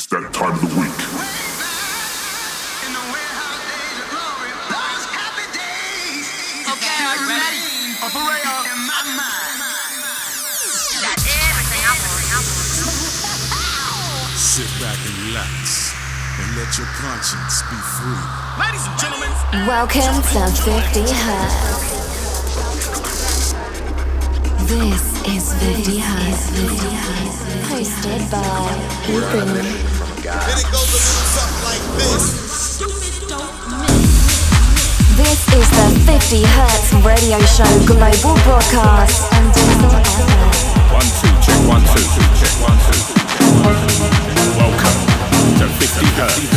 It's that time of the week. Okay, are you ready? Got everything I want. Sit back and relax and let your conscience be free. Ladies and gentlemen, Welcome to 50 Hertz. This is 50 Hertz. Hosted by Ethan. Then it goes a little something like this. This is the 50 Hertz radio show global broadcast on One, two, check one, two, check one, two. Welcome to 50 Hertz.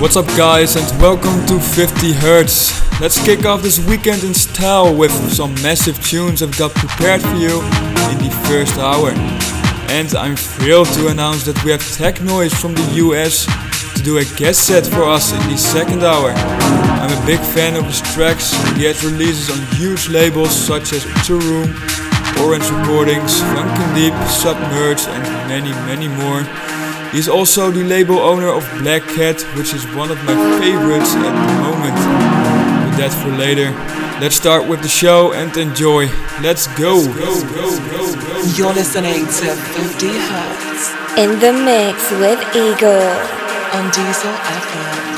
What's up, guys, and welcome to 50 Hertz. Let's kick off this weekend in style with some massive tunes I've got prepared for you in the first hour. And I'm thrilled to announce that we have Tech Noise from the US to do a guest set for us in the second hour. I'm a big fan of his tracks. He has releases on huge labels such as The Room, Orange Recordings, Funkin' Deep, Submerged, and many, many more. He's also the label owner of Black Cat, which is one of my favorites at the moment. But that for later. Let's start with the show and enjoy. Let's go. You're listening to 50 Hertz In the mix with Eagle. on Diesel FM.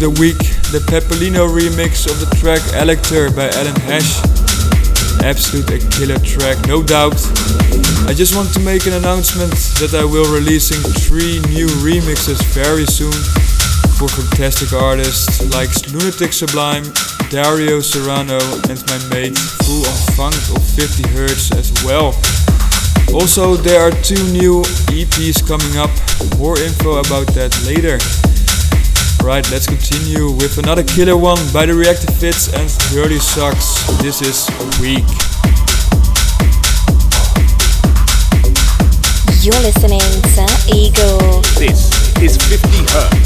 The week, the Pepperlino remix of the track Elector by Alan Hash. Absolute a killer track, no doubt. I just want to make an announcement that I will releasing three new remixes very soon for fantastic artists like Lunatic Sublime, Dario Serrano and my mate Full of Funk of 50 Hertz as well. Also there are two new EPs coming up, more info about that later. Right, let's continue with another killer one by the Reactive Fits and Dirty Socks. This is Weak. You're listening to Eagle. This is 50 Hertz.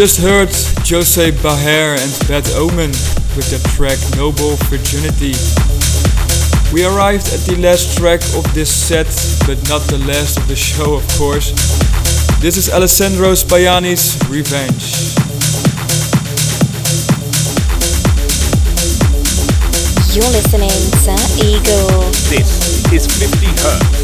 Just heard Jose Baher and Bad Omen with the track Noble Virginity. We arrived at the last track of this set, but not the last of the show, of course. This is Alessandro Spaiani's Revenge. You're listening to Eagle. This is 50 Hertz.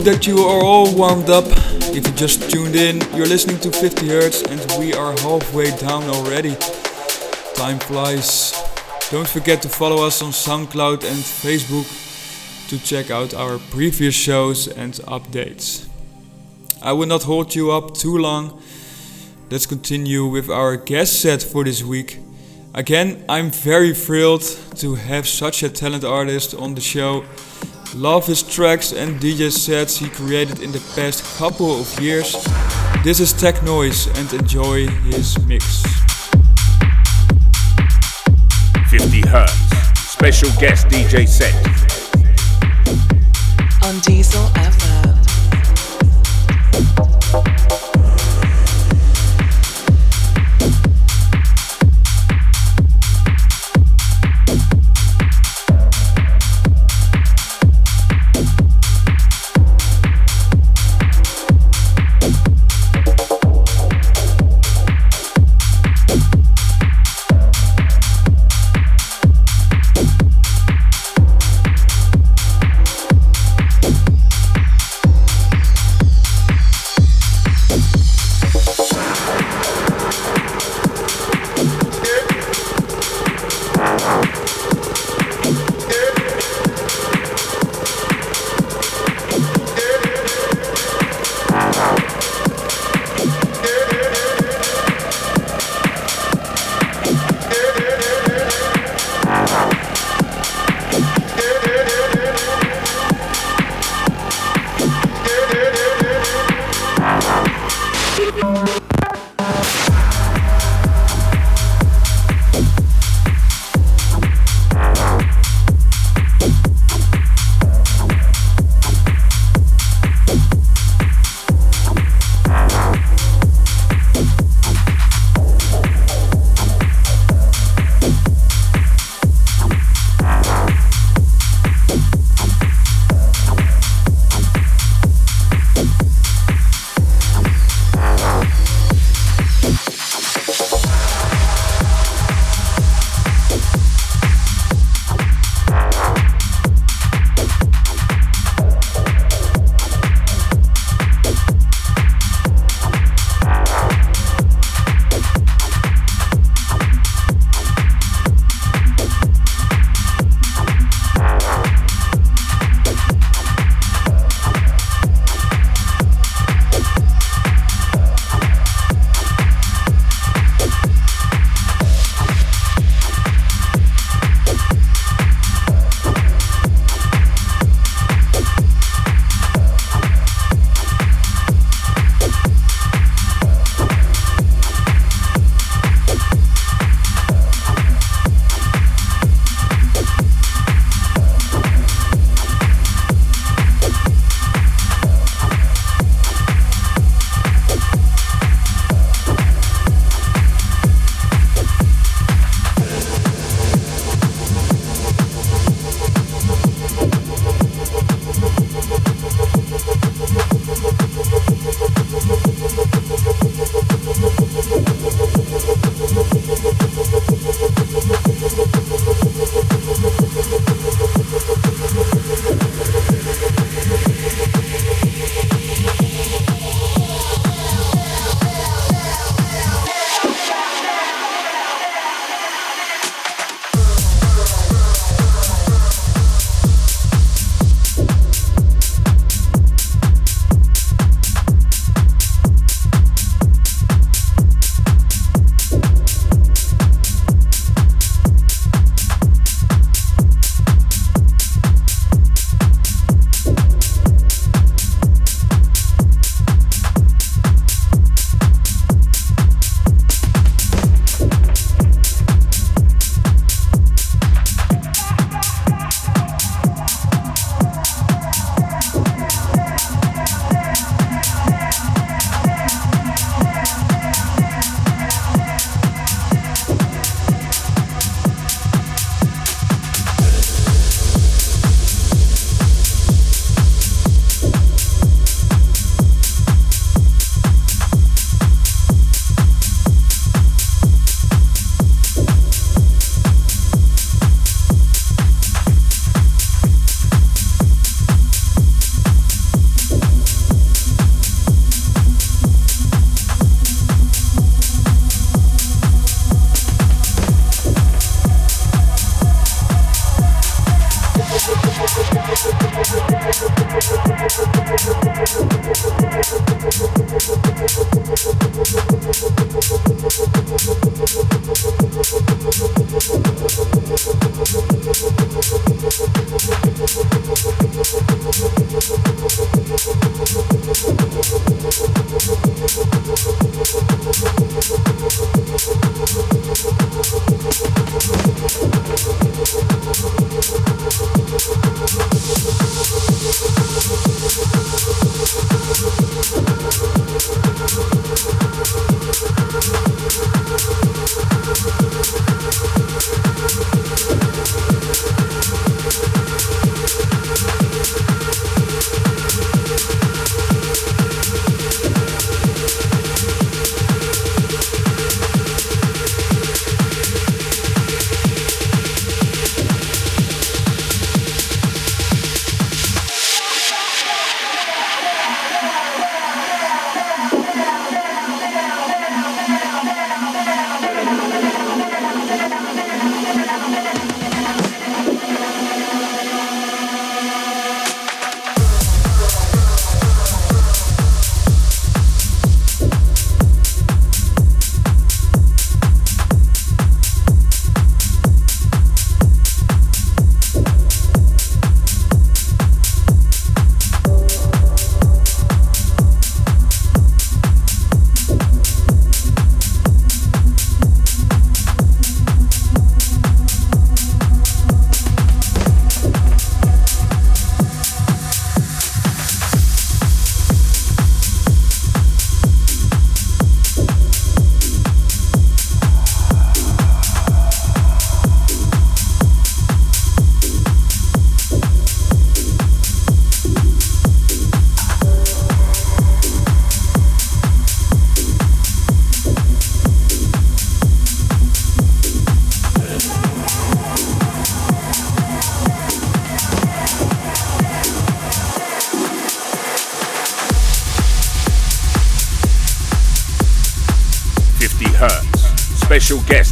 Hope that you are all warmed up. If you just tuned in, you're listening to 50 Hertz and we are halfway down already. Time flies. Don't forget to follow us on SoundCloud and Facebook to check out our previous shows and updates. I will not hold you up too long. Let's continue with our guest set for this week. Again, I'm very thrilled to have such a talented artist on the show. Love his tracks and DJ sets he created in the past couple of years. This is Tech Noise and enjoy his mix. 50 Hertz, special guest DJ set. On Diesel FM.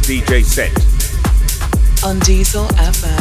DJ set. On Diesel FM.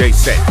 DJ set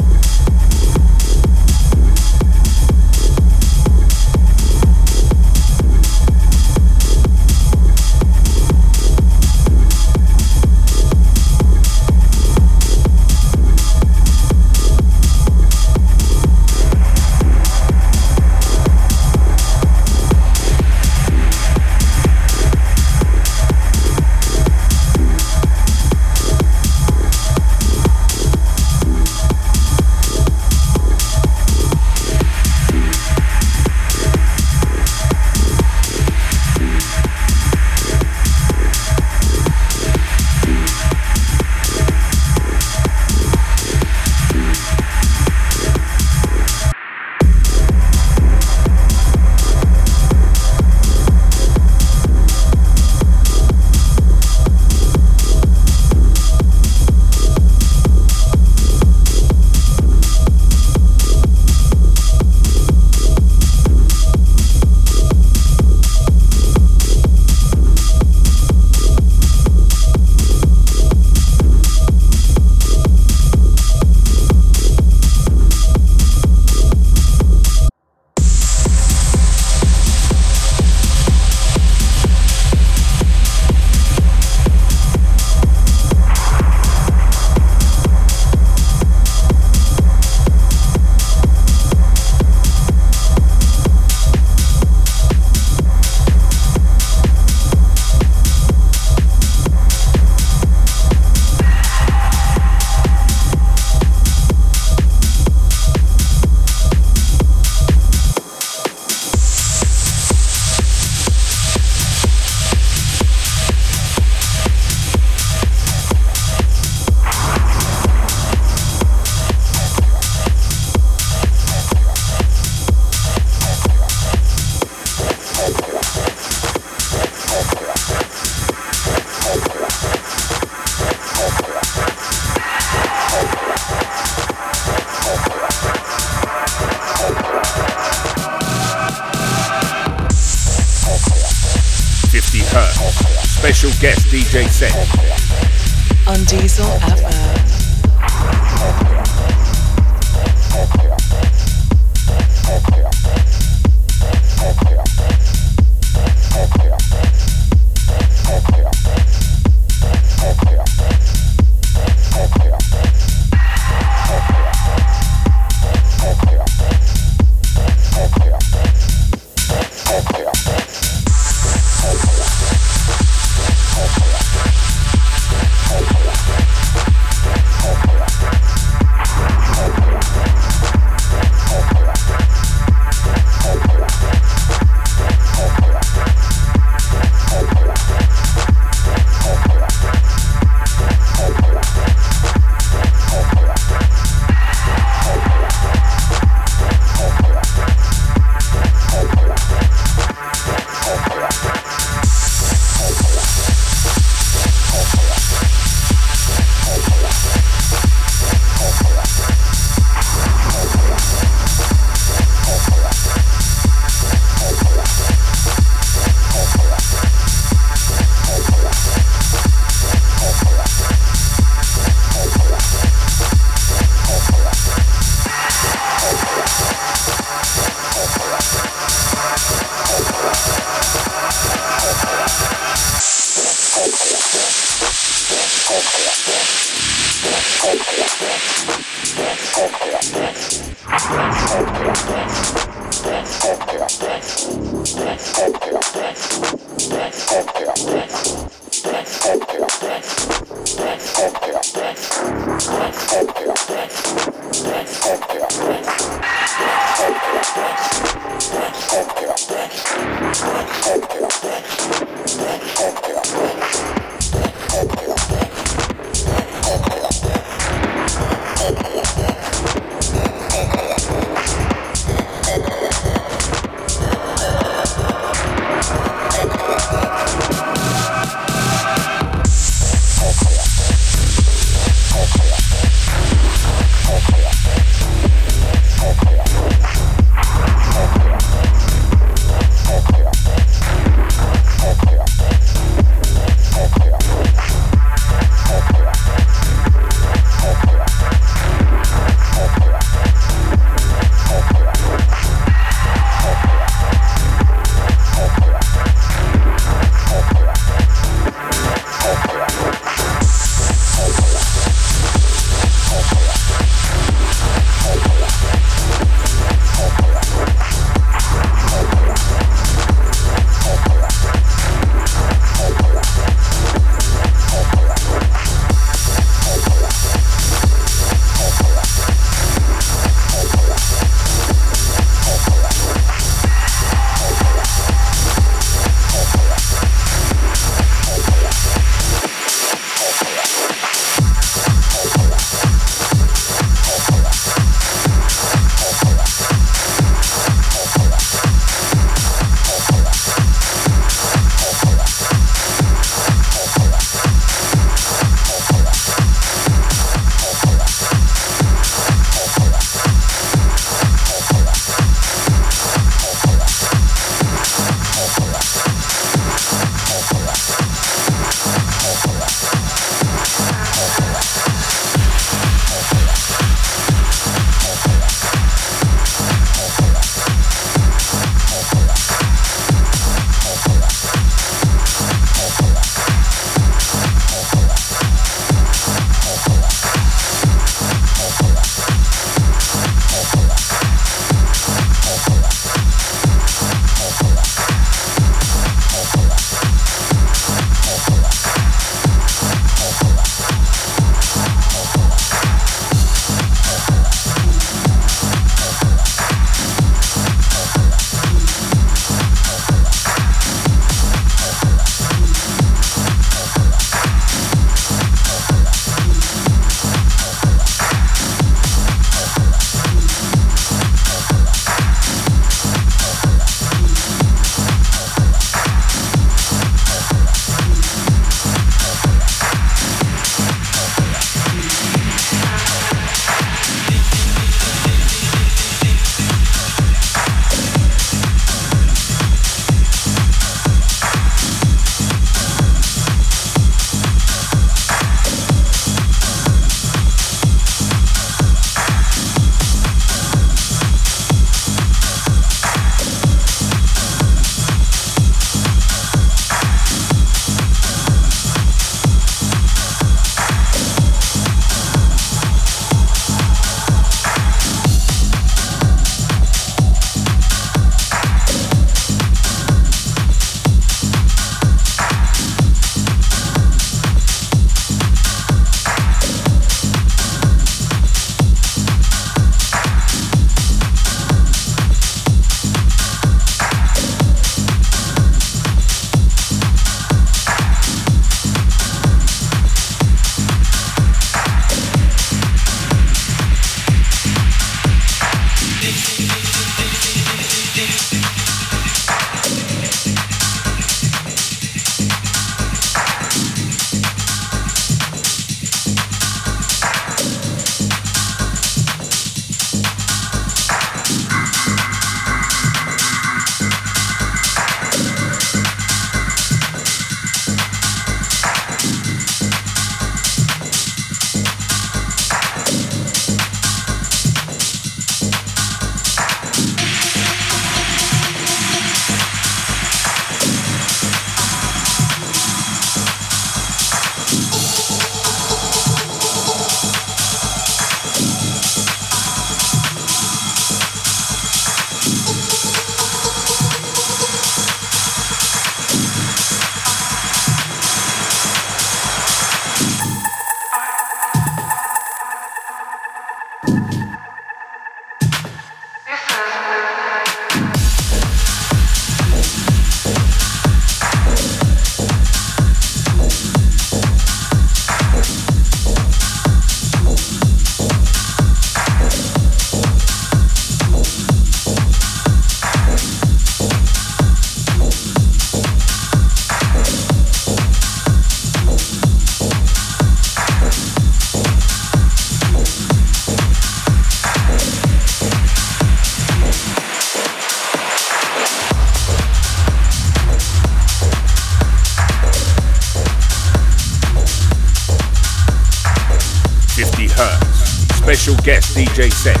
DJ set.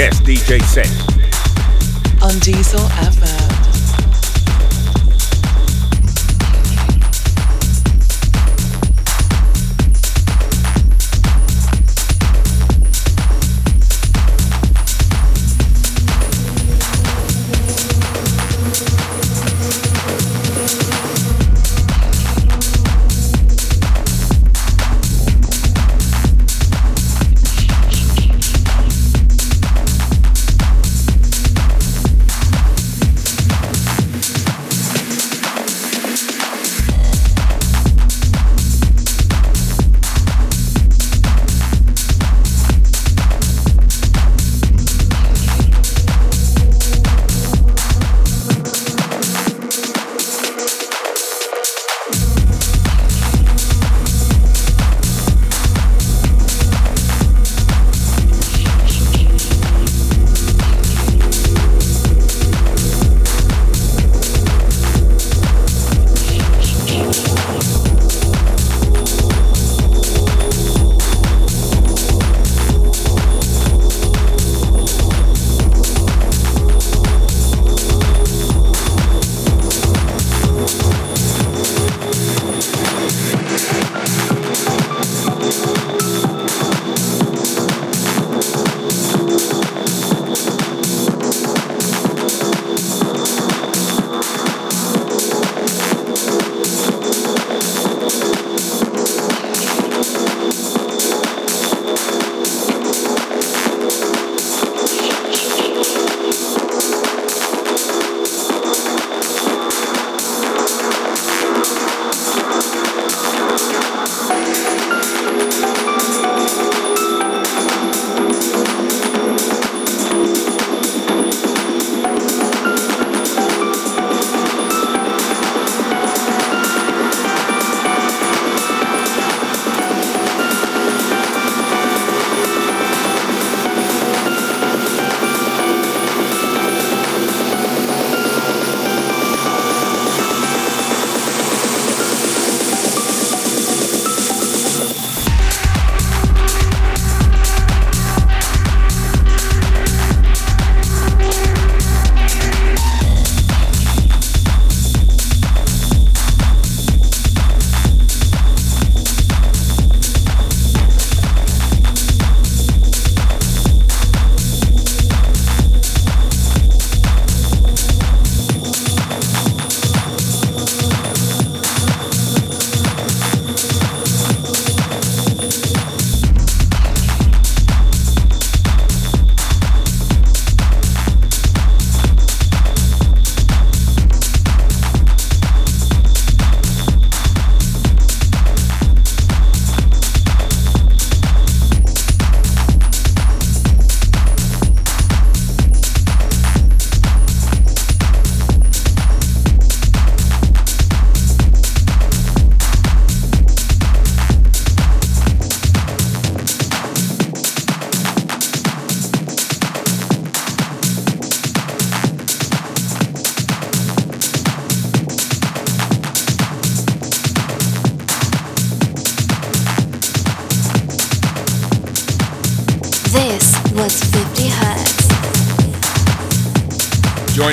Guest DJ set. On Diesel FM.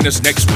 Us next